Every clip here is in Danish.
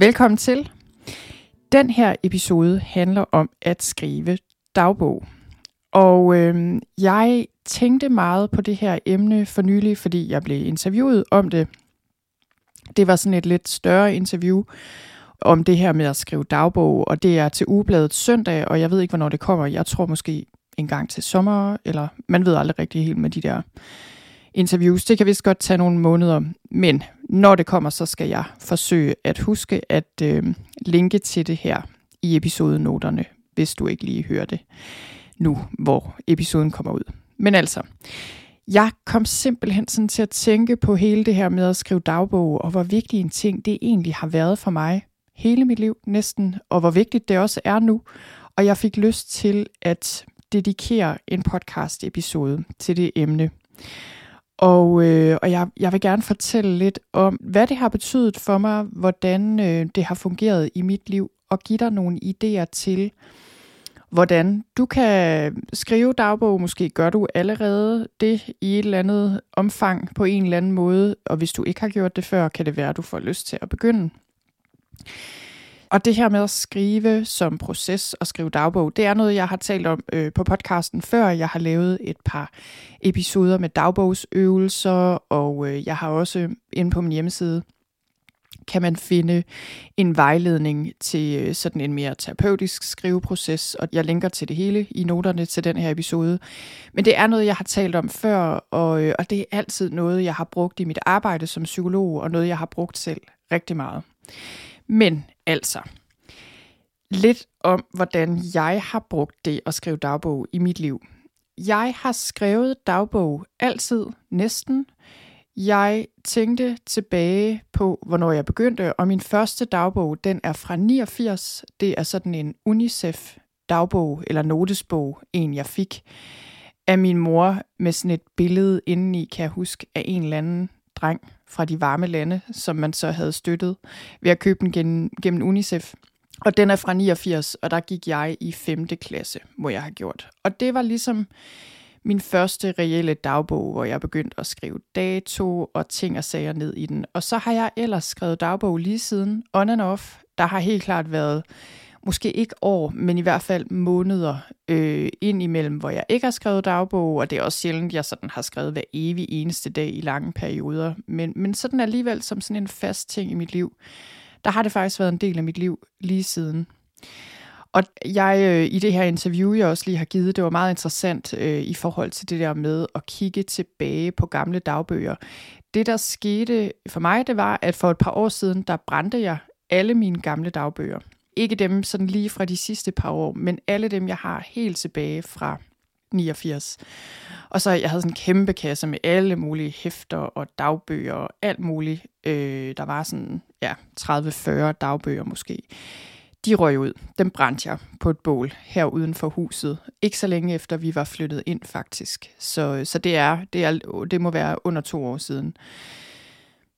Velkommen til. Den her episode handler om at skrive dagbog. Og øh, jeg tænkte meget på det her emne for nylig, fordi jeg blev interviewet om det. Det var sådan et lidt større interview om det her med at skrive dagbog, og det er til ugebladet søndag, og jeg ved ikke, hvornår det kommer. Jeg tror måske en gang til sommer, eller man ved aldrig rigtig helt med de der interviews. Det kan vist godt tage nogle måneder, men når det kommer, så skal jeg forsøge at huske at øh, linke til det her i episodenoterne, hvis du ikke lige hører det nu, hvor episoden kommer ud. Men altså, jeg kom simpelthen sådan til at tænke på hele det her med at skrive dagbog, og hvor vigtig en ting det egentlig har været for mig hele mit liv næsten, og hvor vigtigt det også er nu. Og jeg fik lyst til at dedikere en podcast episode til det emne. Og, øh, og jeg, jeg vil gerne fortælle lidt om, hvad det har betydet for mig, hvordan øh, det har fungeret i mit liv, og give dig nogle idéer til, hvordan du kan skrive dagbog. Måske gør du allerede det i et eller andet omfang på en eller anden måde, og hvis du ikke har gjort det før, kan det være, at du får lyst til at begynde. Og det her med at skrive som proces og skrive dagbog, det er noget, jeg har talt om øh, på podcasten før. Jeg har lavet et par episoder med dagbogsøvelser, og øh, jeg har også inde på min hjemmeside kan man finde en vejledning til øh, sådan en mere terapeutisk skriveproces, og jeg linker til det hele i noterne til den her episode. Men det er noget, jeg har talt om før, og, øh, og det er altid noget, jeg har brugt i mit arbejde som psykolog, og noget, jeg har brugt selv rigtig meget. Men altså, lidt om, hvordan jeg har brugt det at skrive dagbog i mit liv. Jeg har skrevet dagbog altid, næsten. Jeg tænkte tilbage på, hvornår jeg begyndte, og min første dagbog, den er fra 89. Det er sådan en UNICEF dagbog, eller notesbog, en jeg fik af min mor med sådan et billede indeni, kan jeg huske, af en eller anden dreng fra de varme lande, som man så havde støttet ved at købe den gennem, gennem UNICEF. Og den er fra 89, og der gik jeg i 5. klasse, må jeg have gjort. Og det var ligesom min første reelle dagbog, hvor jeg begyndte at skrive dato og ting og sager ned i den. Og så har jeg ellers skrevet dagbog lige siden, on and off. Der har helt klart været måske ikke år, men i hvert fald måneder øh, ind imellem, hvor jeg ikke har skrevet dagbog, og det er også sjældent, jeg sådan har skrevet hver evig eneste dag i lange perioder. Men, men sådan alligevel som sådan en fast ting i mit liv, der har det faktisk været en del af mit liv lige siden. Og jeg øh, i det her interview, jeg også lige har givet, det var meget interessant øh, i forhold til det der med at kigge tilbage på gamle dagbøger. Det, der skete for mig, det var, at for et par år siden, der brændte jeg alle mine gamle dagbøger. Ikke dem sådan lige fra de sidste par år, men alle dem, jeg har helt tilbage fra 89. Og så jeg havde sådan en kæmpe kasse med alle mulige hæfter og dagbøger og alt muligt. Øh, der var sådan ja, 30-40 dagbøger måske. De røg ud. Dem brændte jeg på et bål her uden for huset. Ikke så længe efter vi var flyttet ind faktisk. Så, så det, er, det, er, det må være under to år siden.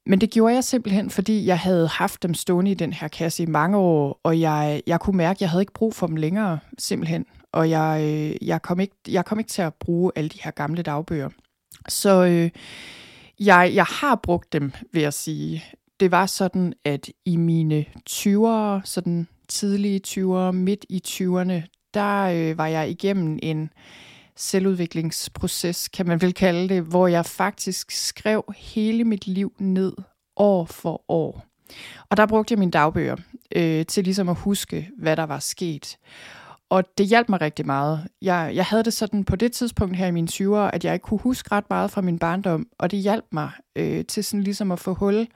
Men det gjorde jeg simpelthen, fordi jeg havde haft dem stående i den her kasse i mange år, og jeg, jeg kunne mærke, at jeg havde ikke brug for dem længere, simpelthen. Og jeg, øh, jeg, kom ikke, jeg kom ikke til at bruge alle de her gamle dagbøger. Så øh, jeg, jeg har brugt dem, vil jeg sige. Det var sådan, at i mine 20'ere, sådan tidlige 20'ere, midt i 20'erne, der øh, var jeg igennem en selvudviklingsproces, kan man vel kalde det, hvor jeg faktisk skrev hele mit liv ned år for år. Og der brugte jeg mine dagbøger øh, til ligesom at huske, hvad der var sket. Og det hjalp mig rigtig meget. Jeg, jeg havde det sådan på det tidspunkt her i mine 20'ere, at jeg ikke kunne huske ret meget fra min barndom, og det hjalp mig øh, til sådan ligesom at få hul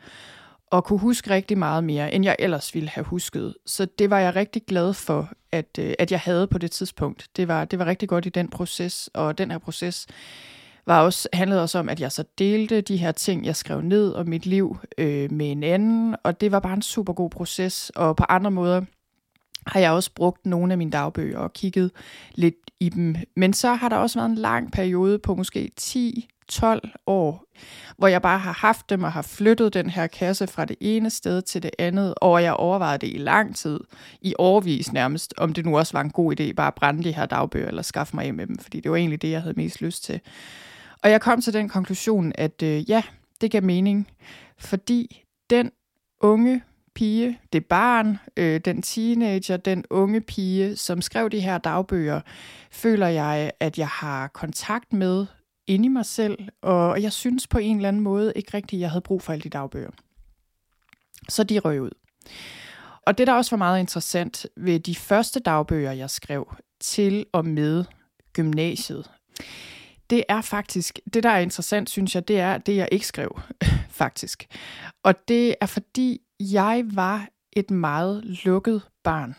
og kunne huske rigtig meget mere, end jeg ellers ville have husket. Så det var jeg rigtig glad for, at, øh, at jeg havde på det tidspunkt. Det var, det var rigtig godt i den proces, og den her proces var også, handlede også om, at jeg så delte de her ting, jeg skrev ned om mit liv øh, med en anden, og det var bare en super god proces, og på andre måder har jeg også brugt nogle af mine dagbøger og kigget lidt i dem. Men så har der også været en lang periode på måske 10 12 år, hvor jeg bare har haft dem og har flyttet den her kasse fra det ene sted til det andet, og jeg overvejede det i lang tid, i årvis nærmest, om det nu også var en god idé bare at brænde de her dagbøger eller skaffe mig af med dem, fordi det var egentlig det, jeg havde mest lyst til. Og jeg kom til den konklusion, at øh, ja, det gav mening, fordi den unge pige, det barn, øh, den teenager, den unge pige, som skrev de her dagbøger, føler jeg, at jeg har kontakt med inde i mig selv, og jeg synes på en eller anden måde ikke rigtigt, at jeg havde brug for alle de dagbøger. Så de røg ud. Og det, der også var meget interessant ved de første dagbøger, jeg skrev til og med gymnasiet, det er faktisk, det der er interessant, synes jeg, det er det, jeg ikke skrev, faktisk. Og det er fordi, jeg var et meget lukket barn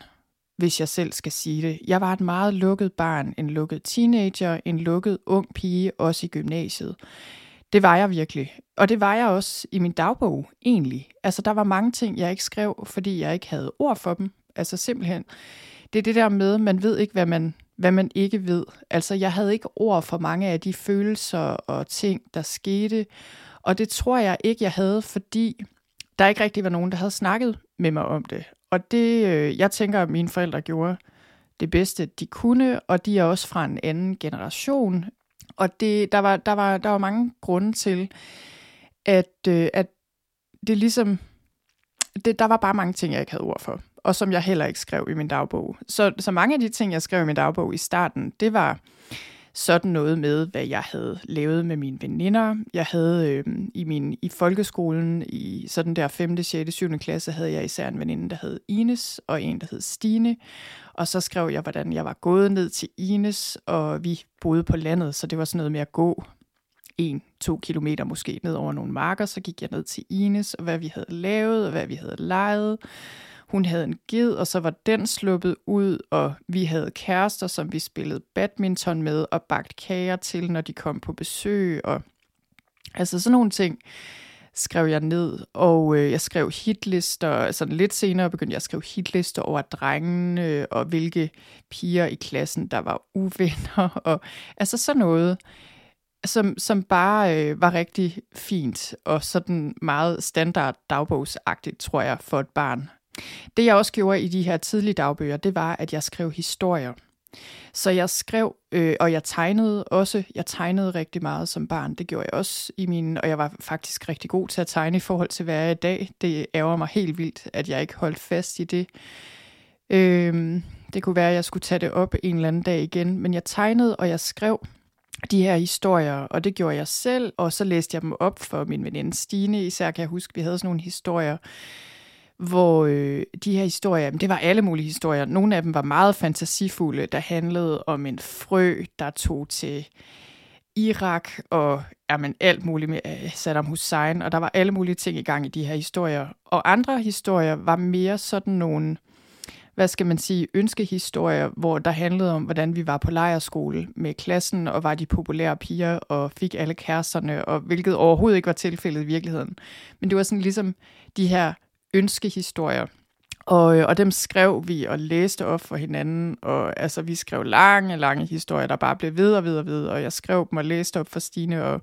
hvis jeg selv skal sige det. Jeg var et meget lukket barn, en lukket teenager, en lukket ung pige, også i gymnasiet. Det var jeg virkelig. Og det var jeg også i min dagbog, egentlig. Altså, der var mange ting, jeg ikke skrev, fordi jeg ikke havde ord for dem. Altså simpelthen, det er det der med, man ved ikke, hvad man, hvad man ikke ved. Altså, jeg havde ikke ord for mange af de følelser og ting, der skete. Og det tror jeg ikke, jeg havde, fordi der ikke rigtig var nogen, der havde snakket med mig om det. Og det, øh, jeg tænker, at mine forældre gjorde det bedste, de kunne, og de er også fra en anden generation. Og det, der, var, der, var, der var mange grunde til, at, øh, at det ligesom, det, der var bare mange ting, jeg ikke havde ord for, og som jeg heller ikke skrev i min dagbog. Så, så mange af de ting, jeg skrev i min dagbog i starten, det var sådan noget med, hvad jeg havde lavet med mine veninder. Jeg havde øh, i min i folkeskolen i sådan der 5., 6., 7. klasse havde jeg især en veninde, der hed Ines, og en, der hed Stine. Og så skrev jeg, hvordan jeg var gået ned til Ines, og vi boede på landet, så det var sådan noget med at gå en, to kilometer måske ned over nogle marker, så gik jeg ned til Ines, og hvad vi havde lavet, og hvad vi havde leget. Hun havde en ged, og så var den sluppet ud, og vi havde kærester, som vi spillede badminton med, og bagt kager til, når de kom på besøg, og altså sådan nogle ting skrev jeg ned, og øh, jeg skrev hitlister, sådan lidt senere begyndte jeg at skrive hitlister over drengene, og hvilke piger i klassen, der var uvenner, og altså sådan noget, som, som bare øh, var rigtig fint, og sådan meget standard dagbogsagtigt, tror jeg, for et barn. Det jeg også gjorde i de her tidlige dagbøger, det var, at jeg skrev historier. Så jeg skrev, øh, og jeg tegnede også. Jeg tegnede rigtig meget som barn. Det gjorde jeg også i min, og jeg var faktisk rigtig god til at tegne i forhold til, hvad jeg er i dag. Det ærger mig helt vildt, at jeg ikke holdt fast i det. Øh, det kunne være, at jeg skulle tage det op en eller anden dag igen. Men jeg tegnede, og jeg skrev de her historier, og det gjorde jeg selv, og så læste jeg dem op for min veninde Stine. Især kan jeg huske, at vi havde sådan nogle historier, hvor øh, de her historier, det var alle mulige historier. Nogle af dem var meget fantasifulde, der handlede om en frø, der tog til Irak og jamen, alt muligt med øh, Saddam Hussein, og der var alle mulige ting i gang i de her historier. Og andre historier var mere sådan nogle, hvad skal man sige, ønskehistorier, hvor der handlede om, hvordan vi var på lejerskole med klassen, og var de populære piger, og fik alle kæresterne, og hvilket overhovedet ikke var tilfældet i virkeligheden. Men det var sådan ligesom de her ønskehistorier. Og, øh, og dem skrev vi og læste op for hinanden, og altså vi skrev lange, lange historier, der bare blev ved og ved og ved, og jeg skrev dem og læste op for Stine, og,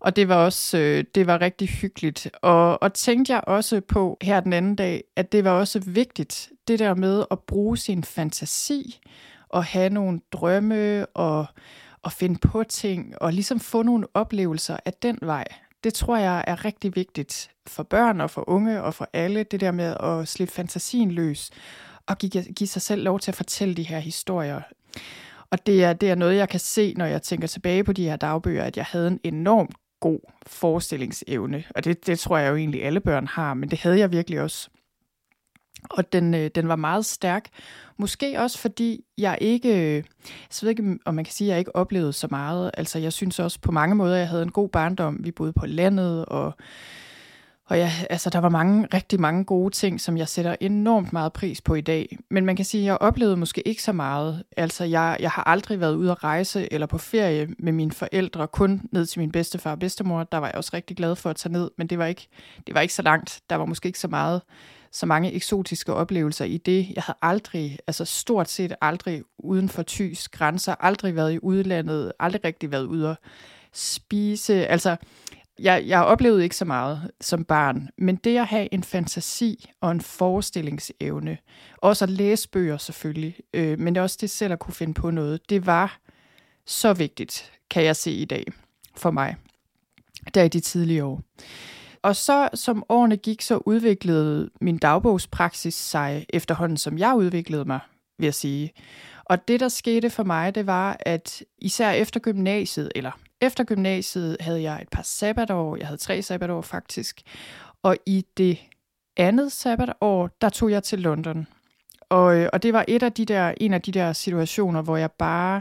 og det var også øh, det var rigtig hyggeligt. Og, og tænkte jeg også på her den anden dag, at det var også vigtigt, det der med at bruge sin fantasi, og have nogle drømme, og, og finde på ting, og ligesom få nogle oplevelser af den vej det tror jeg er rigtig vigtigt for børn og for unge og for alle, det der med at slippe fantasien løs og give, give sig selv lov til at fortælle de her historier. Og det er, det er noget, jeg kan se, når jeg tænker tilbage på de her dagbøger, at jeg havde en enorm god forestillingsevne. Og det, det tror jeg jo egentlig alle børn har, men det havde jeg virkelig også. Og den, øh, den var meget stærk. Måske også fordi jeg ikke, øh, jeg ved ikke, om man kan sige, at jeg ikke oplevede så meget. Altså jeg synes også på mange måder, at jeg havde en god barndom. Vi boede på landet, og, og ja, altså, der var mange, rigtig mange gode ting, som jeg sætter enormt meget pris på i dag. Men man kan sige, at jeg oplevede måske ikke så meget. Altså, jeg, jeg har aldrig været ude at rejse eller på ferie med mine forældre, kun ned til min bedstefar og bedstemor. Der var jeg også rigtig glad for at tage ned, men det var ikke, det var ikke så langt. Der var måske ikke så meget så mange eksotiske oplevelser i det. Jeg havde aldrig, altså stort set aldrig uden for tysk grænser, aldrig været i udlandet, aldrig rigtig været ude at spise. Altså, jeg, jeg oplevede ikke så meget som barn, men det at have en fantasi og en forestillingsevne, også at læse bøger selvfølgelig, øh, men også det selv at kunne finde på noget, det var så vigtigt, kan jeg se i dag for mig, der i de tidlige år. Og så som årene gik, så udviklede min dagbogspraksis sig efterhånden, som jeg udviklede mig, vil jeg sige. Og det, der skete for mig, det var, at især efter gymnasiet, eller efter gymnasiet havde jeg et par sabbatår. Jeg havde tre sabbatår faktisk. Og i det andet sabbatår, der tog jeg til London. Og, øh, og det var et af de der, en af de der situationer, hvor jeg bare...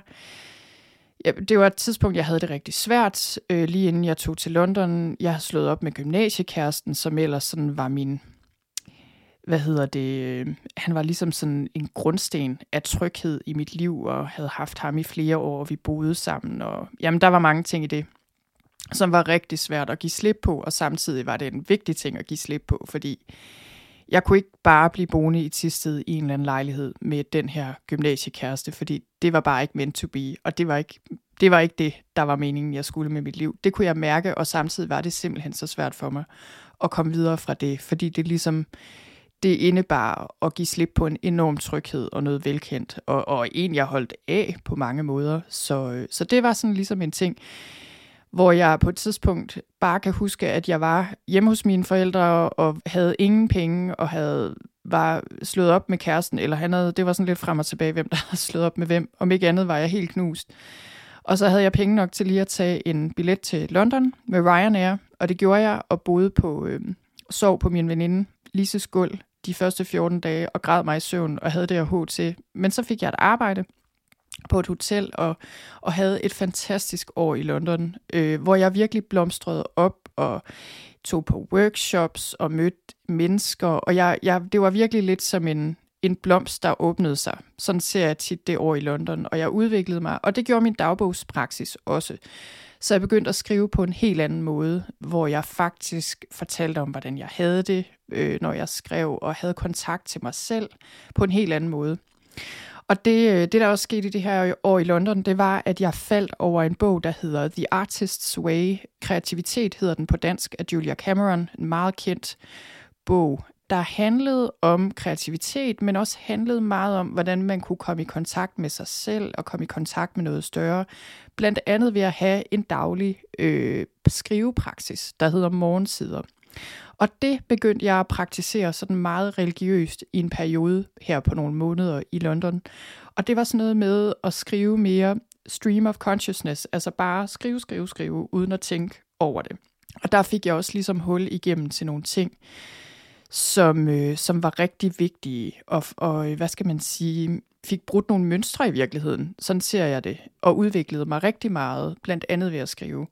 Ja, det var et tidspunkt, jeg havde det rigtig svært, øh, lige inden jeg tog til London. Jeg havde slået op med gymnasiekæresten, som ellers sådan var min hvad hedder det, øh, han var ligesom sådan en grundsten af tryghed i mit liv, og havde haft ham i flere år, og vi boede sammen, og jamen, der var mange ting i det, som var rigtig svært at give slip på, og samtidig var det en vigtig ting at give slip på, fordi jeg kunne ikke bare blive boende i Tisted i en eller anden lejlighed med den her gymnasiekæreste, fordi det var bare ikke meant to be, og det var ikke det, var ikke det der var meningen, jeg skulle med mit liv. Det kunne jeg mærke, og samtidig var det simpelthen så svært for mig at komme videre fra det, fordi det ligesom det indebar at give slip på en enorm tryghed og noget velkendt, og, og en, jeg holdt af på mange måder. Så, øh, så det var sådan ligesom en ting, hvor jeg på et tidspunkt bare kan huske, at jeg var hjemme hos mine forældre og havde ingen penge og havde var slået op med kæresten, eller han havde, det var sådan lidt frem og tilbage, hvem der havde slået op med hvem. Om ikke andet var jeg helt knust. Og så havde jeg penge nok til lige at tage en billet til London med Ryanair, og det gjorde jeg og boede på, øh, sov på min veninde Lises gulv de første 14 dage og græd mig i søvn og havde det at til. Men så fik jeg et arbejde på et hotel og, og havde et fantastisk år i London, øh, hvor jeg virkelig blomstrede op og tog på workshops og mødte mennesker. Og jeg, jeg, det var virkelig lidt som en, en blomst, der åbnede sig. Sådan ser jeg tit det år i London. Og jeg udviklede mig, og det gjorde min dagbogspraksis også. Så jeg begyndte at skrive på en helt anden måde, hvor jeg faktisk fortalte om, hvordan jeg havde det, øh, når jeg skrev, og havde kontakt til mig selv på en helt anden måde. Og det, øh, det, der også skete i det her år i London, det var, at jeg faldt over en bog, der hedder The Artist's Way. Kreativitet hedder den på dansk af Julia Cameron, en meget kendt bog der handlede om kreativitet, men også handlede meget om, hvordan man kunne komme i kontakt med sig selv og komme i kontakt med noget større. Blandt andet ved at have en daglig øh, skrivepraksis, der hedder morgensider. Og det begyndte jeg at praktisere sådan meget religiøst i en periode her på nogle måneder i London. Og det var sådan noget med at skrive mere stream of consciousness, altså bare skrive, skrive, skrive, uden at tænke over det. Og der fik jeg også ligesom hul igennem til nogle ting, som, øh, som var rigtig vigtige, og, og øh, hvad skal man sige, fik brudt nogle mønstre i virkeligheden. Sådan ser jeg det, og udviklede mig rigtig meget, blandt andet ved at skrive.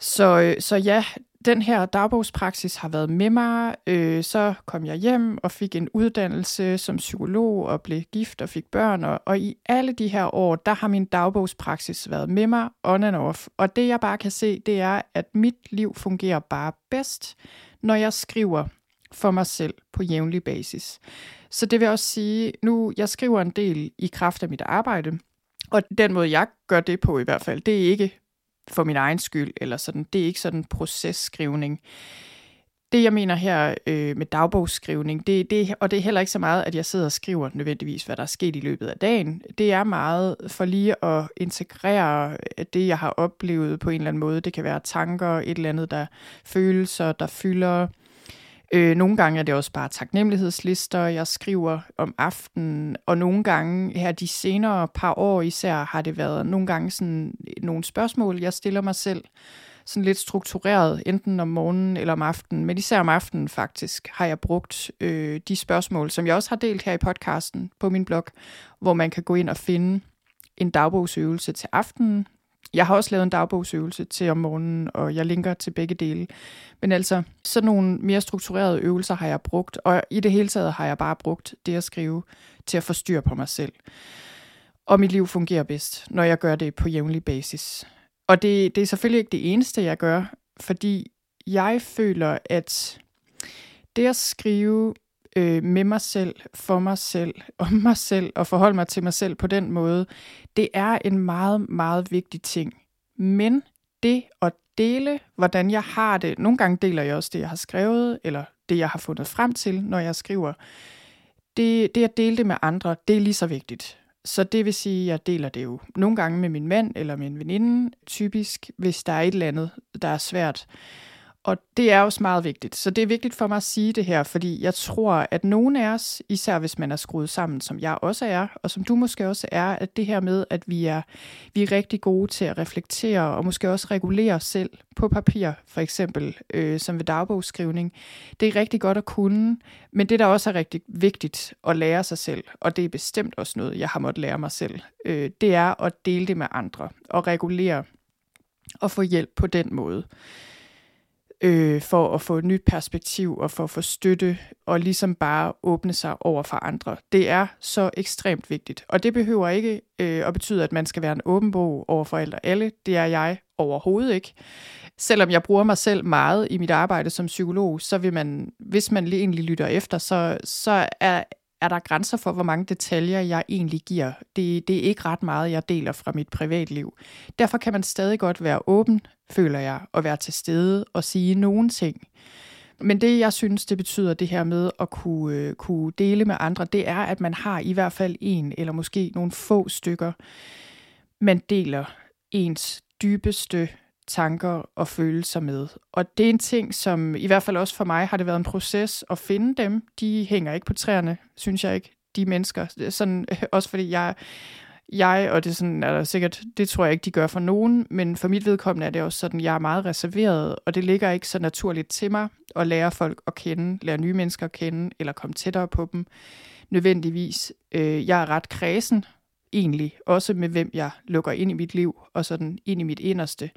Så, øh, så ja, den her dagbogspraksis har været med mig. Øh, så kom jeg hjem og fik en uddannelse som psykolog og blev gift og fik børn. Og, og i alle de her år, der har min dagbogspraksis været med mig on and off. Og det jeg bare kan se, det er, at mit liv fungerer bare bedst, når jeg skriver for mig selv på jævnlig basis. Så det vil også sige, nu jeg skriver en del i kraft af mit arbejde, og den måde, jeg gør det på i hvert fald, det er ikke for min egen skyld, eller sådan, det er ikke sådan en processkrivning. Det, jeg mener her øh, med dagbogsskrivning, det, det, og det er heller ikke så meget, at jeg sidder og skriver nødvendigvis, hvad der er sket i løbet af dagen. Det er meget for lige at integrere det, jeg har oplevet på en eller anden måde. Det kan være tanker, et eller andet, der følelser, der fylder. Øh, nogle gange er det også bare taknemmelighedslister, jeg skriver om aftenen, og nogle gange her de senere par år især har det været nogle gange sådan øh, nogle spørgsmål, jeg stiller mig selv, sådan lidt struktureret, enten om morgenen eller om aftenen, men især om aftenen faktisk, har jeg brugt øh, de spørgsmål, som jeg også har delt her i podcasten på min blog, hvor man kan gå ind og finde en dagbogsøvelse til aftenen, jeg har også lavet en dagbogsøvelse til om morgenen, og jeg linker til begge dele. Men altså, sådan nogle mere strukturerede øvelser har jeg brugt, og i det hele taget har jeg bare brugt det at skrive til at få styr på mig selv. Og mit liv fungerer bedst, når jeg gør det på jævnlig basis. Og det, det er selvfølgelig ikke det eneste, jeg gør, fordi jeg føler, at det at skrive øh, med mig selv, for mig selv, om mig selv og forholde mig til mig selv på den måde, det er en meget, meget vigtig ting. Men det at dele, hvordan jeg har det, nogle gange deler jeg også det, jeg har skrevet, eller det, jeg har fundet frem til, når jeg skriver, det, det at dele det med andre, det er lige så vigtigt. Så det vil sige, at jeg deler det jo nogle gange med min mand eller min veninde, typisk, hvis der er et eller andet, der er svært. Og det er også meget vigtigt. Så det er vigtigt for mig at sige det her, fordi jeg tror, at nogen af os, især hvis man er skruet sammen, som jeg også er, og som du måske også er, at det her med, at vi er, vi er rigtig gode til at reflektere og måske også regulere os selv på papir, for eksempel, øh, som ved dagbogsskrivning, det er rigtig godt at kunne, men det, der også er rigtig vigtigt at lære sig selv, og det er bestemt også noget, jeg har måttet lære mig selv, øh, det er at dele det med andre og regulere og få hjælp på den måde øh, for at få et nyt perspektiv og for at få støtte og ligesom bare åbne sig over for andre. Det er så ekstremt vigtigt. Og det behøver ikke øh, at betyde, at man skal være en åben bog over for alle. alle. Det er jeg overhovedet ikke. Selvom jeg bruger mig selv meget i mit arbejde som psykolog, så vil man, hvis man lige egentlig lytter efter, så, så er, er der grænser for, hvor mange detaljer jeg egentlig giver. Det, det er ikke ret meget, jeg deler fra mit privatliv. Derfor kan man stadig godt være åben, føler jeg, og være til stede og sige nogen ting. Men det, jeg synes, det betyder det her med at kunne, øh, kunne dele med andre, det er, at man har i hvert fald en eller måske nogle få stykker, man deler ens dybeste tanker og følelser med. Og det er en ting, som i hvert fald også for mig har det været en proces at finde dem. De hænger ikke på træerne, synes jeg ikke, de mennesker. Sådan, også fordi jeg, jeg, og det sådan, er der sikkert, det tror jeg ikke, de gør for nogen, men for mit vedkommende er det også sådan, jeg er meget reserveret, og det ligger ikke så naturligt til mig at lære folk at kende, lære nye mennesker at kende, eller komme tættere på dem nødvendigvis. Øh, jeg er ret kredsen, egentlig, også med hvem jeg lukker ind i mit liv, og sådan ind i mit inderste.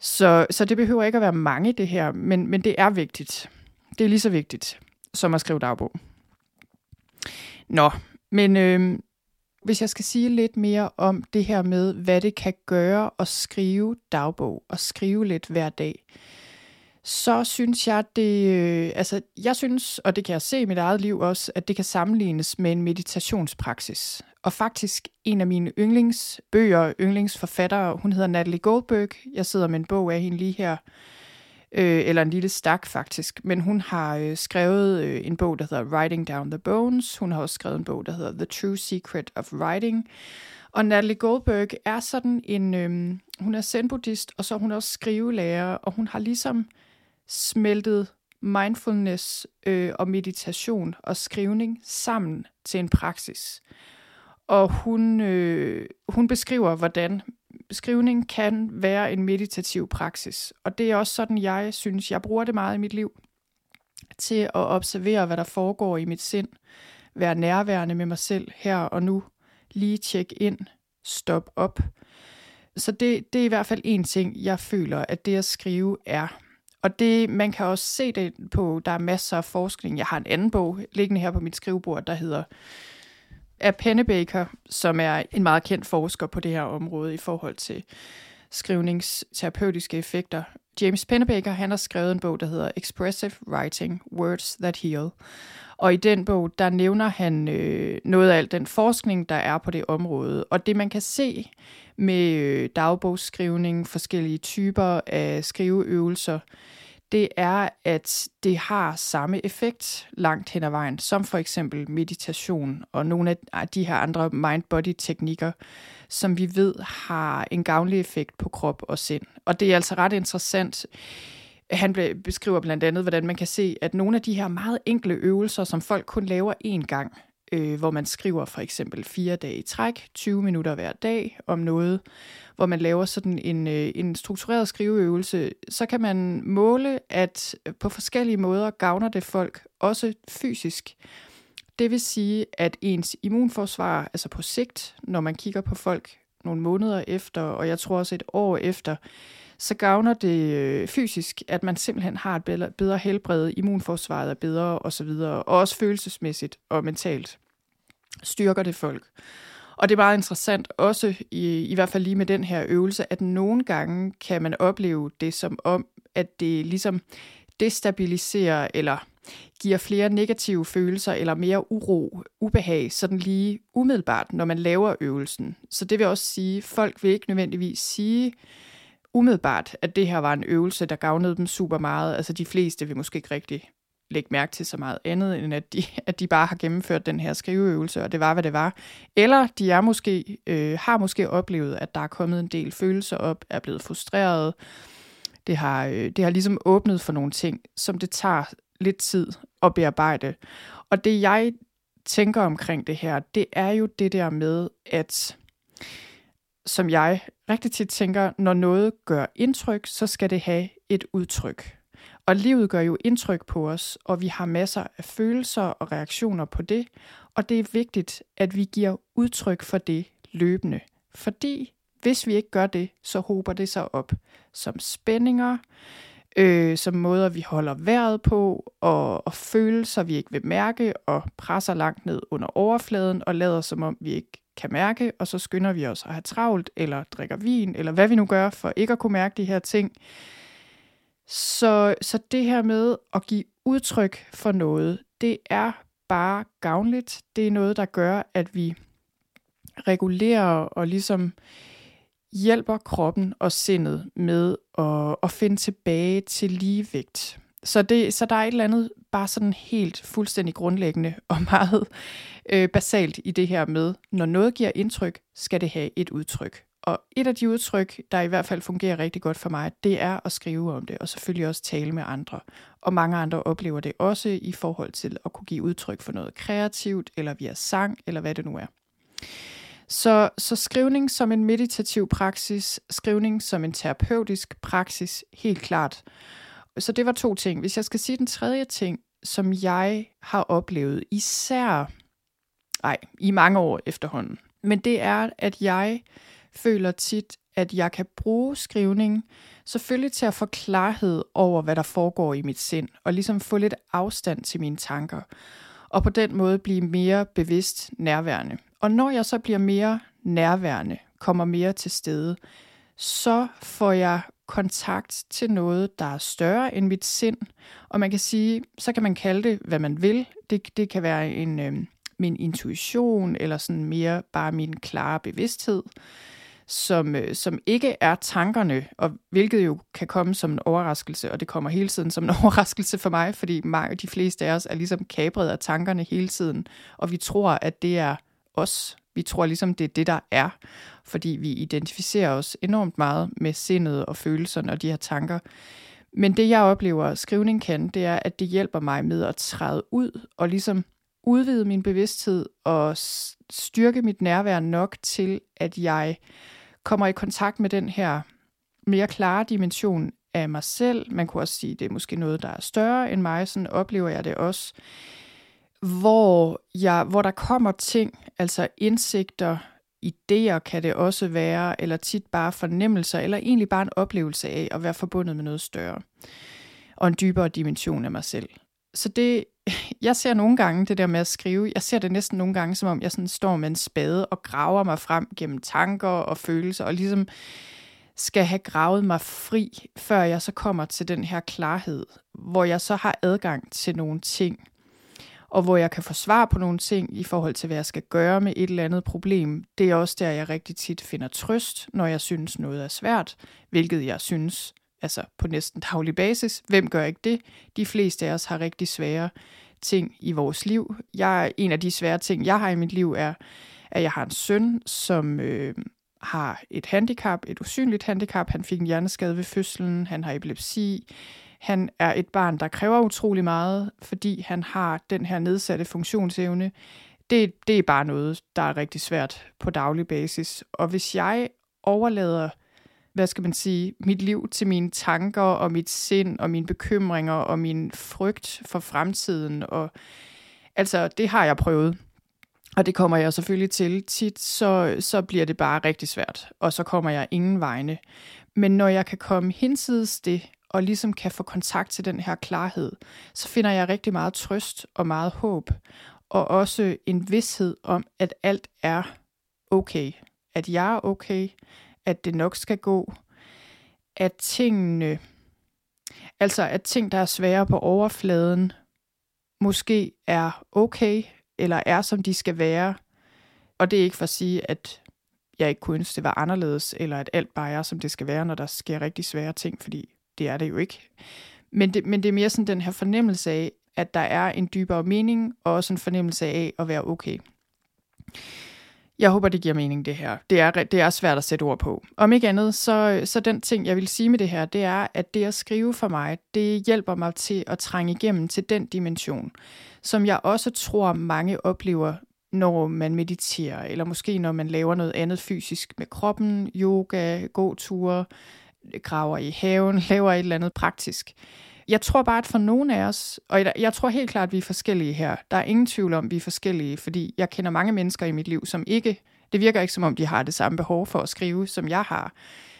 Så, så det behøver ikke at være mange, det her, men, men det er vigtigt. Det er lige så vigtigt, som at skrive dagbog. Nå, men øh, hvis jeg skal sige lidt mere om det her med, hvad det kan gøre at skrive dagbog, og skrive lidt hver dag, så synes jeg, det, øh, altså jeg synes, og det kan jeg se i mit eget liv også, at det kan sammenlignes med en meditationspraksis. Og faktisk en af mine yndlingsbøger, yndlingsforfattere, hun hedder Natalie Goldberg. Jeg sidder med en bog af hende lige her, øh, eller en lille stak faktisk. Men hun har øh, skrevet øh, en bog, der hedder Writing Down the Bones. Hun har også skrevet en bog, der hedder The True Secret of Writing. Og Natalie Goldberg er sådan en, øh, hun er zen-buddhist, og så er hun også skrivelærer, og hun har ligesom smeltet mindfulness øh, og meditation og skrivning sammen til en praksis. Og hun, øh, hun beskriver, hvordan skrivning kan være en meditativ praksis. Og det er også sådan, jeg synes, jeg bruger det meget i mit liv. Til at observere, hvad der foregår i mit sind. Være nærværende med mig selv her og nu. Lige tjekke ind. Stop op. Så det, det er i hvert fald en ting, jeg føler, at det at skrive er. Og det, man kan også se det på, der er masser af forskning. Jeg har en anden bog liggende her på mit skrivebord, der hedder af Pennebaker, som er en meget kendt forsker på det her område i forhold til skrivningsterapeutiske effekter. James Pennebaker, han har skrevet en bog, der hedder Expressive Writing, Words That Heal. Og i den bog, der nævner han øh, noget af al den forskning, der er på det område. Og det man kan se med øh, dagbogsskrivning, forskellige typer af skriveøvelser, det er, at det har samme effekt langt hen ad vejen, som for eksempel meditation og nogle af de her andre mind-body-teknikker, som vi ved har en gavnlig effekt på krop og sind. Og det er altså ret interessant. Han beskriver blandt andet, hvordan man kan se, at nogle af de her meget enkle øvelser, som folk kun laver én gang, øh, hvor man skriver for eksempel fire dage i træk, 20 minutter hver dag om noget, hvor man laver sådan en, øh, en struktureret skriveøvelse, så kan man måle, at på forskellige måder gavner det folk, også fysisk. Det vil sige, at ens immunforsvar, altså på sigt, når man kigger på folk, nogle måneder efter, og jeg tror også et år efter, så gavner det øh, fysisk, at man simpelthen har et bedre, bedre helbred, immunforsvaret er bedre osv., og også følelsesmæssigt og mentalt styrker det folk. Og det er meget interessant også, i, i hvert fald lige med den her øvelse, at nogle gange kan man opleve det som om, at det ligesom destabiliserer eller giver flere negative følelser eller mere uro, ubehag, sådan lige umiddelbart, når man laver øvelsen. Så det vil også sige, at folk vil ikke nødvendigvis sige umiddelbart, at det her var en øvelse, der gavnede dem super meget. Altså de fleste vil måske ikke rigtig lægge mærke til så meget andet, end at de, at de bare har gennemført den her skriveøvelse, og det var, hvad det var. Eller de er måske, øh, har måske oplevet, at der er kommet en del følelser op, er blevet frustreret. Det har, øh, det har ligesom åbnet for nogle ting, som det tager lidt tid at bearbejde. Og det jeg tænker omkring det her, det er jo det der med, at som jeg rigtig tit tænker, når noget gør indtryk, så skal det have et udtryk. Og livet gør jo indtryk på os, og vi har masser af følelser og reaktioner på det, og det er vigtigt, at vi giver udtryk for det løbende. Fordi hvis vi ikke gør det, så hober det sig op som spændinger, øh, som måder, vi holder vejret på, og, og følelser, vi ikke vil mærke, og presser langt ned under overfladen, og lader som om, vi ikke kan mærke, og så skynder vi os at have travlt, eller drikker vin, eller hvad vi nu gør, for ikke at kunne mærke de her ting. Så, så det her med at give udtryk for noget, det er bare gavnligt. Det er noget, der gør, at vi regulerer og ligesom hjælper kroppen og sindet med at, at finde tilbage til ligevægt. Så, det, så der er et eller andet bare sådan helt fuldstændig grundlæggende og meget øh, basalt i det her med, når noget giver indtryk, skal det have et udtryk. Og et af de udtryk, der i hvert fald fungerer rigtig godt for mig, det er at skrive om det, og selvfølgelig også tale med andre. Og mange andre oplever det også i forhold til at kunne give udtryk for noget kreativt, eller via sang, eller hvad det nu er. Så, så skrivning som en meditativ praksis, skrivning som en terapeutisk praksis, helt klart. Så det var to ting. Hvis jeg skal sige den tredje ting, som jeg har oplevet, især nej, i mange år efterhånden, men det er, at jeg føler tit, at jeg kan bruge skrivning selvfølgelig til at få klarhed over, hvad der foregår i mit sind, og ligesom få lidt afstand til mine tanker, og på den måde blive mere bevidst nærværende. Og når jeg så bliver mere nærværende, kommer mere til stede, så får jeg kontakt til noget, der er større end mit sind. Og man kan sige, så kan man kalde det, hvad man vil. Det, det kan være en, øh, min intuition, eller sådan mere bare min klare bevidsthed som, øh, som ikke er tankerne, og hvilket jo kan komme som en overraskelse, og det kommer hele tiden som en overraskelse for mig, fordi mange, de fleste af os er ligesom kabret af tankerne hele tiden, og vi tror, at det er os. Vi tror ligesom, det er det, der er, fordi vi identificerer os enormt meget med sindet og følelserne og de her tanker. Men det, jeg oplever, at skrivning kan, det er, at det hjælper mig med at træde ud og ligesom udvide min bevidsthed og styrke mit nærvær nok til, at jeg kommer i kontakt med den her mere klare dimension af mig selv. Man kunne også sige, at det er måske noget, der er større end mig. Sådan oplever jeg det også. Hvor, jeg, hvor der kommer ting, altså indsigter, idéer kan det også være, eller tit bare fornemmelser, eller egentlig bare en oplevelse af at være forbundet med noget større. Og en dybere dimension af mig selv. Så det, jeg ser nogle gange det der med at skrive, jeg ser det næsten nogle gange, som om jeg sådan står med en spade og graver mig frem gennem tanker og følelser, og ligesom skal have gravet mig fri, før jeg så kommer til den her klarhed, hvor jeg så har adgang til nogle ting, og hvor jeg kan få svar på nogle ting i forhold til, hvad jeg skal gøre med et eller andet problem. Det er også der, jeg rigtig tit finder trøst, når jeg synes noget er svært, hvilket jeg synes altså på næsten daglig basis. Hvem gør ikke det? De fleste af os har rigtig svære ting i vores liv. Jeg, en af de svære ting, jeg har i mit liv, er, at jeg har en søn, som øh, har et handicap, et usynligt handicap. Han fik en hjerneskade ved fødslen, han har epilepsi. Han er et barn, der kræver utrolig meget, fordi han har den her nedsatte funktionsevne. Det, det er bare noget, der er rigtig svært på daglig basis. Og hvis jeg overlader hvad skal man sige, mit liv til mine tanker og mit sind og mine bekymringer og min frygt for fremtiden. Og, altså, det har jeg prøvet. og det kommer jeg selvfølgelig til tit, så, så bliver det bare rigtig svært, og så kommer jeg ingen vegne. Men når jeg kan komme hinsides det, og ligesom kan få kontakt til den her klarhed, så finder jeg rigtig meget trøst og meget håb, og også en vidshed om, at alt er okay. At jeg er okay, at det nok skal gå, at tingene, altså at ting, der er svære på overfladen, måske er okay, eller er som de skal være. Og det er ikke for at sige, at jeg ikke kunne ønske, det var anderledes, eller at alt bare er, som det skal være, når der sker rigtig svære ting, fordi det er det jo ikke. Men det, men det er mere sådan den her fornemmelse af, at der er en dybere mening, og også en fornemmelse af at være okay. Jeg håber, det giver mening, det her. Det er, det er svært at sætte ord på. Om ikke andet, så, så den ting, jeg vil sige med det her, det er, at det at skrive for mig, det hjælper mig til at trænge igennem til den dimension, som jeg også tror, mange oplever, når man mediterer, eller måske når man laver noget andet fysisk med kroppen, yoga, gåture, graver i haven, laver et eller andet praktisk. Jeg tror bare, at for nogle af os, og jeg, tror helt klart, at vi er forskellige her. Der er ingen tvivl om, at vi er forskellige, fordi jeg kender mange mennesker i mit liv, som ikke, det virker ikke som om, de har det samme behov for at skrive, som jeg har.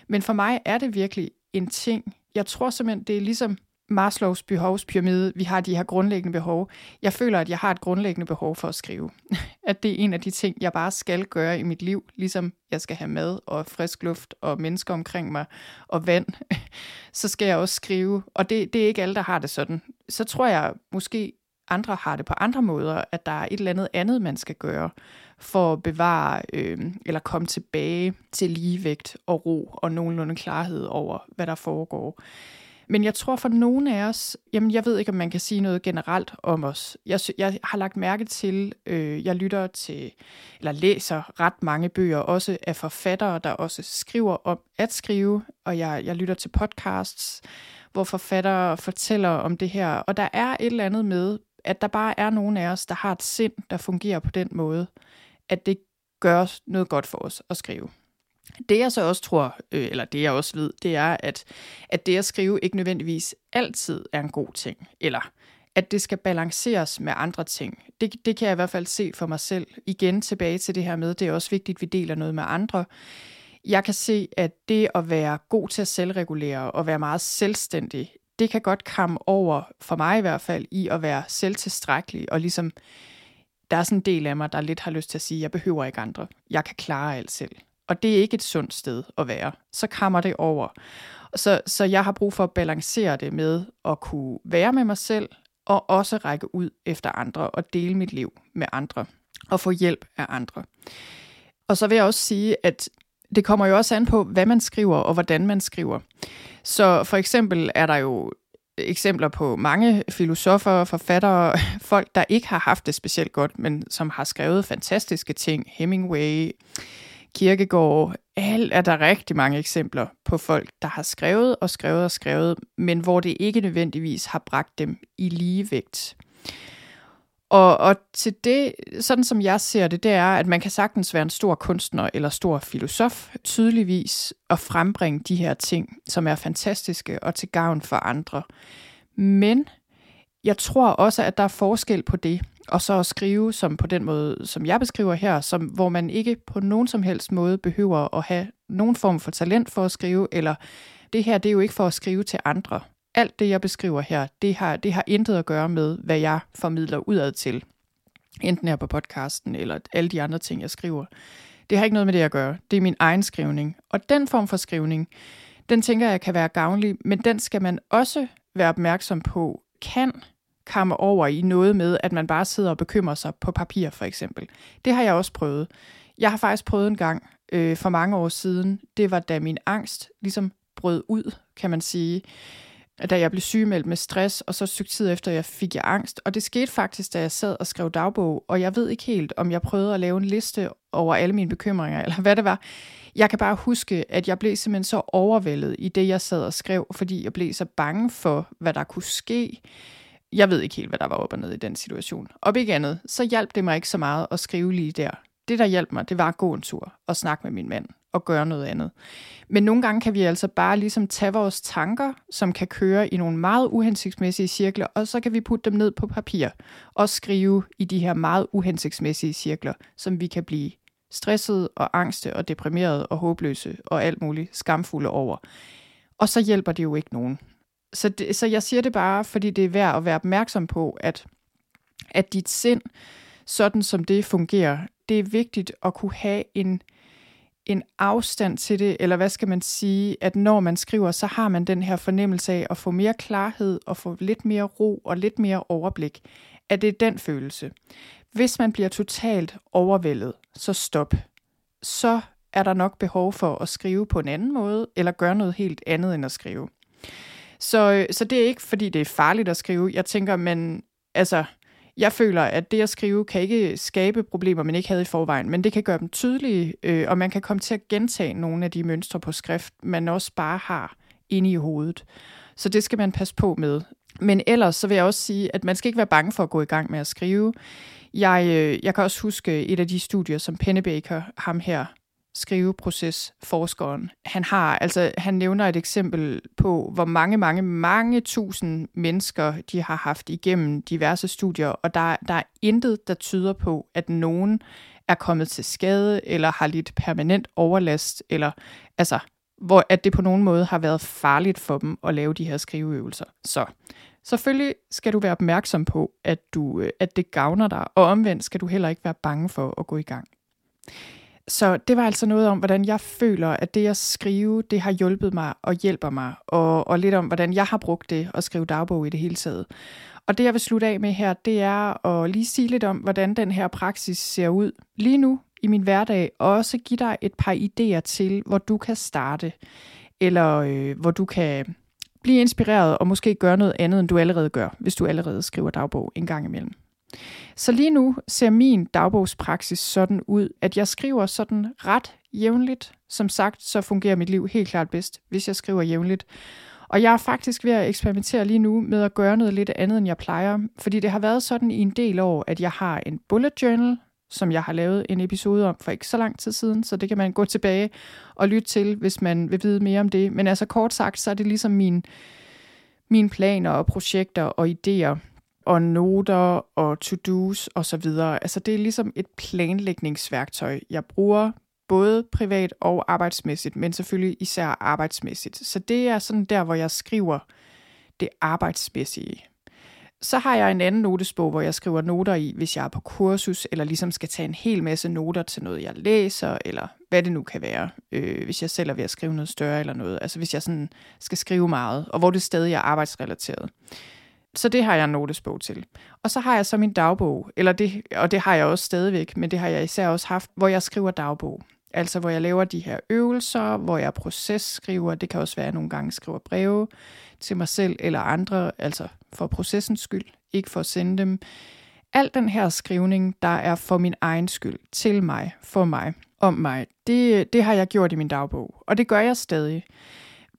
Men for mig er det virkelig en ting. Jeg tror simpelthen, det er ligesom Maslows behovspyramide, vi har de her grundlæggende behov. Jeg føler, at jeg har et grundlæggende behov for at skrive. At det er en af de ting, jeg bare skal gøre i mit liv, ligesom jeg skal have mad og frisk luft og mennesker omkring mig og vand, så skal jeg også skrive. Og det, det er ikke alle, der har det sådan. Så tror jeg måske, andre har det på andre måder, at der er et eller andet andet, man skal gøre for at bevare øh, eller komme tilbage til ligevægt og ro og nogenlunde klarhed over, hvad der foregår. Men jeg tror for nogle af os, jamen jeg ved ikke, om man kan sige noget generelt om os. Jeg, jeg har lagt mærke til, øh, jeg lytter til, eller læser ret mange bøger, også af forfattere, der også skriver om at skrive, og jeg, jeg lytter til podcasts, hvor forfattere fortæller om det her. Og der er et eller andet med, at der bare er nogle af os, der har et sind, der fungerer på den måde, at det gør noget godt for os at skrive. Det jeg så også tror, øh, eller det jeg også ved, det er, at, at det at skrive ikke nødvendigvis altid er en god ting, eller at det skal balanceres med andre ting. Det, det kan jeg i hvert fald se for mig selv. Igen tilbage til det her med, det er også vigtigt, at vi deler noget med andre. Jeg kan se, at det at være god til at selvregulere og være meget selvstændig, det kan godt komme over, for mig i hvert fald, i at være selvtilstrækkelig og ligesom, der er sådan en del af mig, der lidt har lyst til at sige, jeg behøver ikke andre. Jeg kan klare alt selv og det er ikke et sundt sted at være, så kommer det over. Så, så jeg har brug for at balancere det med at kunne være med mig selv, og også række ud efter andre og dele mit liv med andre og få hjælp af andre. Og så vil jeg også sige, at det kommer jo også an på, hvad man skriver og hvordan man skriver. Så for eksempel er der jo eksempler på mange filosofer, forfattere, folk, der ikke har haft det specielt godt, men som har skrevet fantastiske ting. Hemingway, kirkegårde, alt er der rigtig mange eksempler på folk, der har skrevet og skrevet og skrevet, men hvor det ikke nødvendigvis har bragt dem i ligevægt. Og, og til det, sådan som jeg ser det, det er, at man kan sagtens være en stor kunstner eller stor filosof, tydeligvis og frembringe de her ting, som er fantastiske og til gavn for andre. Men jeg tror også, at der er forskel på det, og så at skrive som på den måde, som jeg beskriver her, som, hvor man ikke på nogen som helst måde behøver at have nogen form for talent for at skrive, eller det her, det er jo ikke for at skrive til andre. Alt det, jeg beskriver her, det har, det har intet at gøre med, hvad jeg formidler udad til. Enten her på podcasten, eller alle de andre ting, jeg skriver. Det har ikke noget med det at gøre. Det er min egen skrivning. Og den form for skrivning, den tænker jeg kan være gavnlig, men den skal man også være opmærksom på, kan kammer over i noget med, at man bare sidder og bekymrer sig på papir, for eksempel. Det har jeg også prøvet. Jeg har faktisk prøvet en gang øh, for mange år siden. Det var da min angst ligesom brød ud, kan man sige. Da jeg blev sygemeldt med stress, og så stykke tid efter, jeg fik jeg angst. Og det skete faktisk, da jeg sad og skrev dagbog, og jeg ved ikke helt, om jeg prøvede at lave en liste over alle mine bekymringer, eller hvad det var. Jeg kan bare huske, at jeg blev simpelthen så overvældet i det, jeg sad og skrev, fordi jeg blev så bange for, hvad der kunne ske jeg ved ikke helt, hvad der var op og ned i den situation. Op ikke andet, så hjalp det mig ikke så meget at skrive lige der. det, der hjalp mig, det var at gå en tur og snakke med min mand og gøre noget andet. Men nogle gange kan vi altså bare ligesom tage vores tanker, som kan køre i nogle meget uhensigtsmæssige cirkler, og så kan vi putte dem ned på papir og skrive i de her meget uhensigtsmæssige cirkler, som vi kan blive stresset og angste og deprimeret og håbløse og alt muligt skamfulde over. Og så hjælper det jo ikke nogen. Så, det, så jeg siger det bare, fordi det er værd at være opmærksom på, at, at dit sind, sådan som det fungerer, det er vigtigt at kunne have en, en afstand til det, eller hvad skal man sige, at når man skriver, så har man den her fornemmelse af at få mere klarhed og få lidt mere ro og lidt mere overblik. At det er den følelse. Hvis man bliver totalt overvældet, så stop. Så er der nok behov for at skrive på en anden måde, eller gøre noget helt andet end at skrive. Så, øh, så det er ikke, fordi det er farligt at skrive. Jeg tænker, men altså, jeg føler, at det at skrive kan ikke skabe problemer, man ikke havde i forvejen, men det kan gøre dem tydelige, øh, og man kan komme til at gentage nogle af de mønstre på skrift, man også bare har inde i hovedet. Så det skal man passe på med. Men ellers så vil jeg også sige, at man skal ikke være bange for at gå i gang med at skrive. Jeg, øh, jeg kan også huske et af de studier, som Pennebaker, ham her, skriveproces forskeren, han har, altså han nævner et eksempel på, hvor mange, mange, mange tusind mennesker, de har haft igennem diverse studier, og der, der er intet, der tyder på, at nogen er kommet til skade, eller har lidt permanent overlast, eller altså, hvor at det på nogen måde har været farligt for dem at lave de her skriveøvelser. Så selvfølgelig skal du være opmærksom på, at, du, øh, at det gavner dig, og omvendt skal du heller ikke være bange for at gå i gang. Så det var altså noget om, hvordan jeg føler, at det at skrive, det har hjulpet mig og hjælper mig, og, og lidt om, hvordan jeg har brugt det at skrive dagbog i det hele taget. Og det jeg vil slutte af med her, det er at lige sige lidt om, hvordan den her praksis ser ud lige nu i min hverdag, og også give dig et par idéer til, hvor du kan starte, eller øh, hvor du kan blive inspireret og måske gøre noget andet, end du allerede gør, hvis du allerede skriver dagbog en gang imellem. Så lige nu ser min dagbogspraksis sådan ud, at jeg skriver sådan ret jævnligt. Som sagt, så fungerer mit liv helt klart bedst, hvis jeg skriver jævnligt. Og jeg er faktisk ved at eksperimentere lige nu med at gøre noget lidt andet, end jeg plejer. Fordi det har været sådan i en del år, at jeg har en bullet journal, som jeg har lavet en episode om for ikke så lang tid siden, så det kan man gå tilbage og lytte til, hvis man vil vide mere om det. Men altså kort sagt, så er det ligesom min, mine planer og projekter og idéer, og noter og to-dos og så videre. Altså det er ligesom et planlægningsværktøj, jeg bruger både privat og arbejdsmæssigt, men selvfølgelig især arbejdsmæssigt. Så det er sådan der, hvor jeg skriver det arbejdsmæssige. Så har jeg en anden notesbog, hvor jeg skriver noter i, hvis jeg er på kursus, eller ligesom skal tage en hel masse noter til noget, jeg læser, eller hvad det nu kan være, øh, hvis jeg selv er ved at skrive noget større eller noget. Altså hvis jeg sådan skal skrive meget, og hvor det stadig er arbejdsrelateret. Så det har jeg en notesbog til. Og så har jeg så min dagbog, eller det, og det har jeg også stadigvæk, men det har jeg især også haft, hvor jeg skriver dagbog. Altså hvor jeg laver de her øvelser, hvor jeg processkriver. Det kan også være, at jeg nogle gange skriver breve til mig selv eller andre, altså for processens skyld, ikke for at sende dem. Al den her skrivning, der er for min egen skyld, til mig, for mig, om mig, det, det har jeg gjort i min dagbog, og det gør jeg stadig.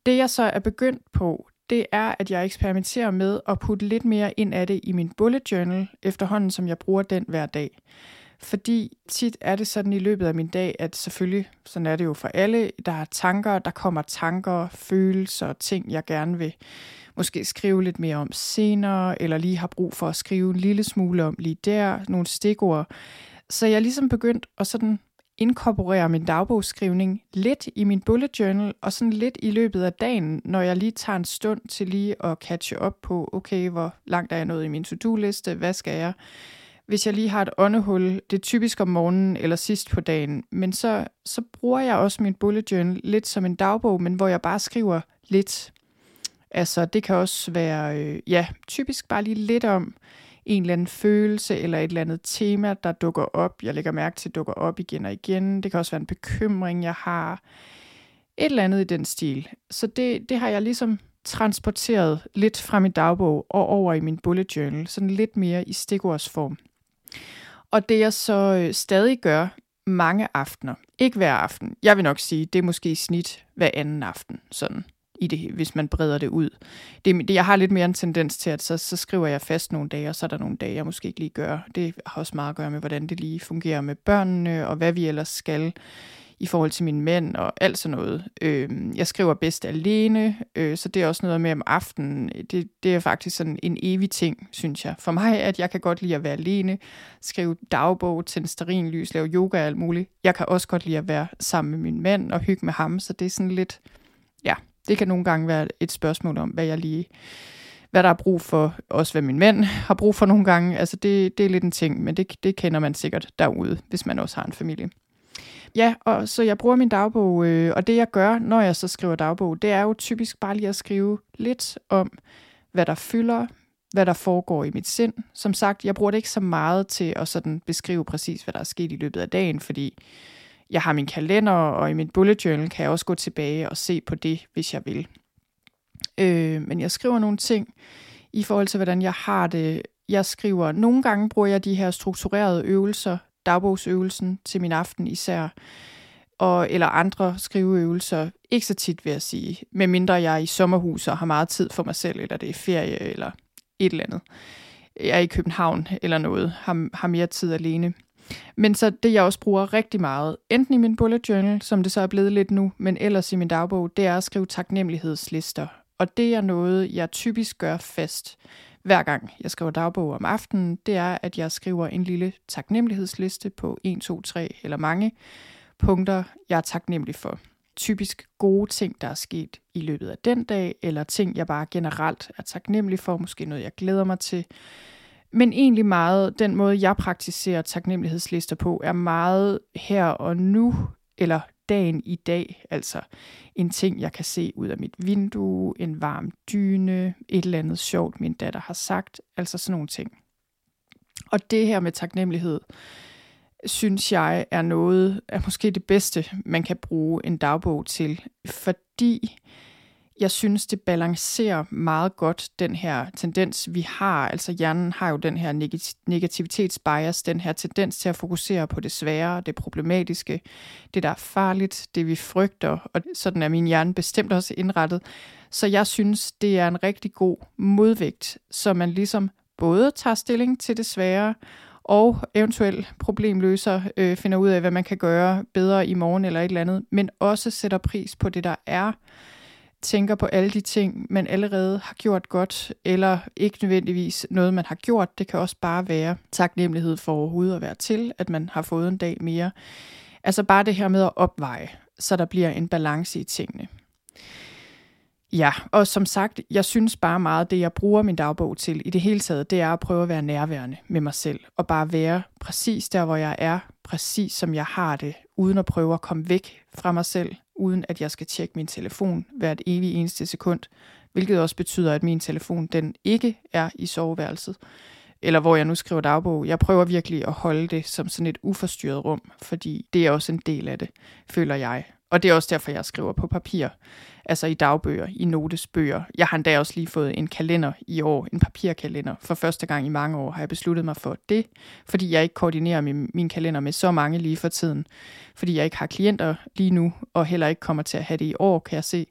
Det jeg så er begyndt på, det er, at jeg eksperimenterer med at putte lidt mere ind af det i min bullet journal, efterhånden som jeg bruger den hver dag. Fordi tit er det sådan i løbet af min dag, at selvfølgelig, sådan er det jo for alle, der er tanker, der kommer tanker, følelser, ting, jeg gerne vil måske skrive lidt mere om senere, eller lige har brug for at skrive en lille smule om lige der, nogle stikord. Så jeg er ligesom begyndt at sådan inkorporerer min dagbogsskrivning lidt i min bullet journal, og sådan lidt i løbet af dagen, når jeg lige tager en stund til lige at catche op på, okay, hvor langt er jeg nået i min to-do-liste, hvad skal jeg? Hvis jeg lige har et åndehul, det er typisk om morgenen eller sidst på dagen, men så, så bruger jeg også min bullet journal lidt som en dagbog, men hvor jeg bare skriver lidt. Altså, det kan også være, øh, ja, typisk bare lige lidt om, en eller anden følelse eller et eller andet tema, der dukker op. Jeg lægger mærke til, dukker op igen og igen. Det kan også være en bekymring, jeg har. Et eller andet i den stil. Så det, det har jeg ligesom transporteret lidt fra min dagbog og over i min bullet journal, sådan lidt mere i stikordsform. Og det jeg så øh, stadig gør mange aftener, ikke hver aften, jeg vil nok sige, det er måske snit hver anden aften, sådan i det, hvis man breder det ud. Det, det, jeg har lidt mere en tendens til, at så, så skriver jeg fast nogle dage, og så er der nogle dage, jeg måske ikke lige gør. Det har også meget at gøre med, hvordan det lige fungerer med børnene, og hvad vi ellers skal i forhold til min mænd og alt sådan noget. Øh, jeg skriver bedst alene, øh, så det er også noget med om aftenen. Det, det er faktisk sådan en evig ting, synes jeg. For mig, at jeg kan godt lide at være alene, skrive dagbog, tænde sterinlys, lave yoga og alt muligt. Jeg kan også godt lide at være sammen med min mand og hygge med ham, så det er sådan lidt, ja, det kan nogle gange være et spørgsmål om, hvad jeg lige hvad der er brug for, også hvad min mand har brug for nogle gange. Altså det, det er lidt en ting, men det, det kender man sikkert derude, hvis man også har en familie. Ja, og så jeg bruger min dagbog, øh, og det jeg gør, når jeg så skriver dagbog, det er jo typisk bare lige at skrive lidt om, hvad der fylder, hvad der foregår i mit sind. Som sagt, jeg bruger det ikke så meget til at sådan beskrive præcis, hvad der er sket i løbet af dagen, fordi jeg har min kalender, og i mit bullet journal kan jeg også gå tilbage og se på det, hvis jeg vil. Øh, men jeg skriver nogle ting i forhold til, hvordan jeg har det. Jeg skriver, nogle gange bruger jeg de her strukturerede øvelser, dagbogsøvelsen til min aften især, og, eller andre skriveøvelser. Ikke så tit, vil jeg sige. medmindre jeg er i sommerhus og har meget tid for mig selv, eller det er ferie, eller et eller andet. Jeg er i København eller noget, har, har mere tid alene. Men så det, jeg også bruger rigtig meget, enten i min bullet journal, som det så er blevet lidt nu, men ellers i min dagbog, det er at skrive taknemmelighedslister. Og det er noget, jeg typisk gør fast hver gang jeg skriver dagbog om aftenen, det er, at jeg skriver en lille taknemmelighedsliste på 1, 2, 3 eller mange punkter, jeg er taknemmelig for. Typisk gode ting, der er sket i løbet af den dag, eller ting, jeg bare generelt er taknemmelig for, måske noget, jeg glæder mig til. Men egentlig meget, den måde, jeg praktiserer taknemmelighedslister på, er meget her og nu, eller dagen i dag, altså en ting, jeg kan se ud af mit vindue, en varm dyne, et eller andet sjovt, min datter har sagt, altså sådan nogle ting. Og det her med taknemmelighed, synes jeg er noget, er måske det bedste, man kan bruge en dagbog til, fordi jeg synes, det balancerer meget godt den her tendens, vi har. Altså hjernen har jo den her negativitetsbias, den her tendens til at fokusere på det svære, det problematiske, det der er farligt, det vi frygter, og sådan er min hjerne bestemt også indrettet. Så jeg synes, det er en rigtig god modvægt, så man ligesom både tager stilling til det svære, og eventuelt problemløser, øh, finder ud af, hvad man kan gøre bedre i morgen eller et eller andet, men også sætter pris på det, der er, tænker på alle de ting, man allerede har gjort godt, eller ikke nødvendigvis noget, man har gjort. Det kan også bare være taknemmelighed for overhovedet at være til, at man har fået en dag mere. Altså bare det her med at opveje, så der bliver en balance i tingene. Ja, og som sagt, jeg synes bare meget, det jeg bruger min dagbog til i det hele taget, det er at prøve at være nærværende med mig selv, og bare være præcis der, hvor jeg er, præcis som jeg har det, uden at prøve at komme væk fra mig selv, uden at jeg skal tjekke min telefon hvert evig eneste sekund, hvilket også betyder, at min telefon den ikke er i soveværelset, eller hvor jeg nu skriver dagbog. Jeg prøver virkelig at holde det som sådan et uforstyrret rum, fordi det er også en del af det, føler jeg. Og det er også derfor, jeg skriver på papir, altså i dagbøger, i notesbøger. Jeg har endda også lige fået en kalender i år, en papirkalender. For første gang i mange år har jeg besluttet mig for det, fordi jeg ikke koordinerer min, min kalender med så mange lige for tiden. Fordi jeg ikke har klienter lige nu, og heller ikke kommer til at have det i år, kan jeg se.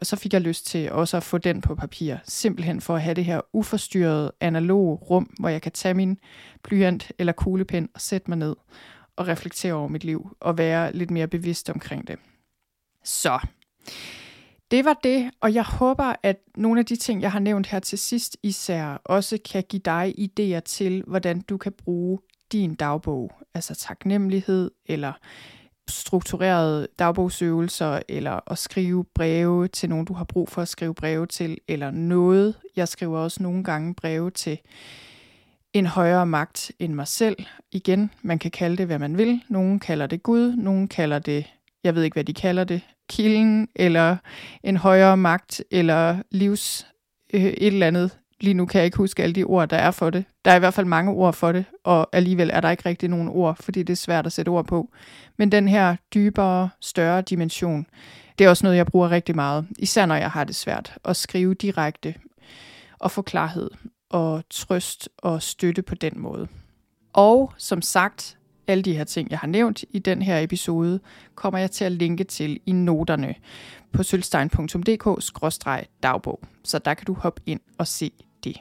Og så fik jeg lyst til også at få den på papir, simpelthen for at have det her uforstyrrede analoge rum, hvor jeg kan tage min blyant eller kuglepen og sætte mig ned og reflektere over mit liv og være lidt mere bevidst omkring det. Så det var det, og jeg håber, at nogle af de ting, jeg har nævnt her til sidst især, også kan give dig idéer til, hvordan du kan bruge din dagbog, altså taknemmelighed, eller strukturerede dagbogsøvelser, eller at skrive breve til nogen, du har brug for at skrive breve til, eller noget. Jeg skriver også nogle gange breve til en højere magt end mig selv. Igen, man kan kalde det, hvad man vil. Nogen kalder det Gud, nogen kalder det, jeg ved ikke, hvad de kalder det, kilden, eller en højere magt, eller livs øh, et eller andet. Lige nu kan jeg ikke huske alle de ord, der er for det. Der er i hvert fald mange ord for det, og alligevel er der ikke rigtig nogen ord, fordi det er svært at sætte ord på. Men den her dybere, større dimension, det er også noget, jeg bruger rigtig meget, især når jeg har det svært, at skrive direkte og få klarhed og trøst og støtte på den måde. Og som sagt, alle de her ting, jeg har nævnt i den her episode, kommer jeg til at linke til i noterne på sølvstein.dk-dagbog. Så der kan du hoppe ind og se det.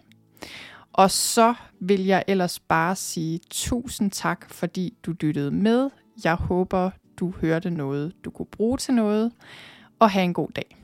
Og så vil jeg ellers bare sige tusind tak, fordi du lyttede med. Jeg håber, du hørte noget, du kunne bruge til noget, og have en god dag.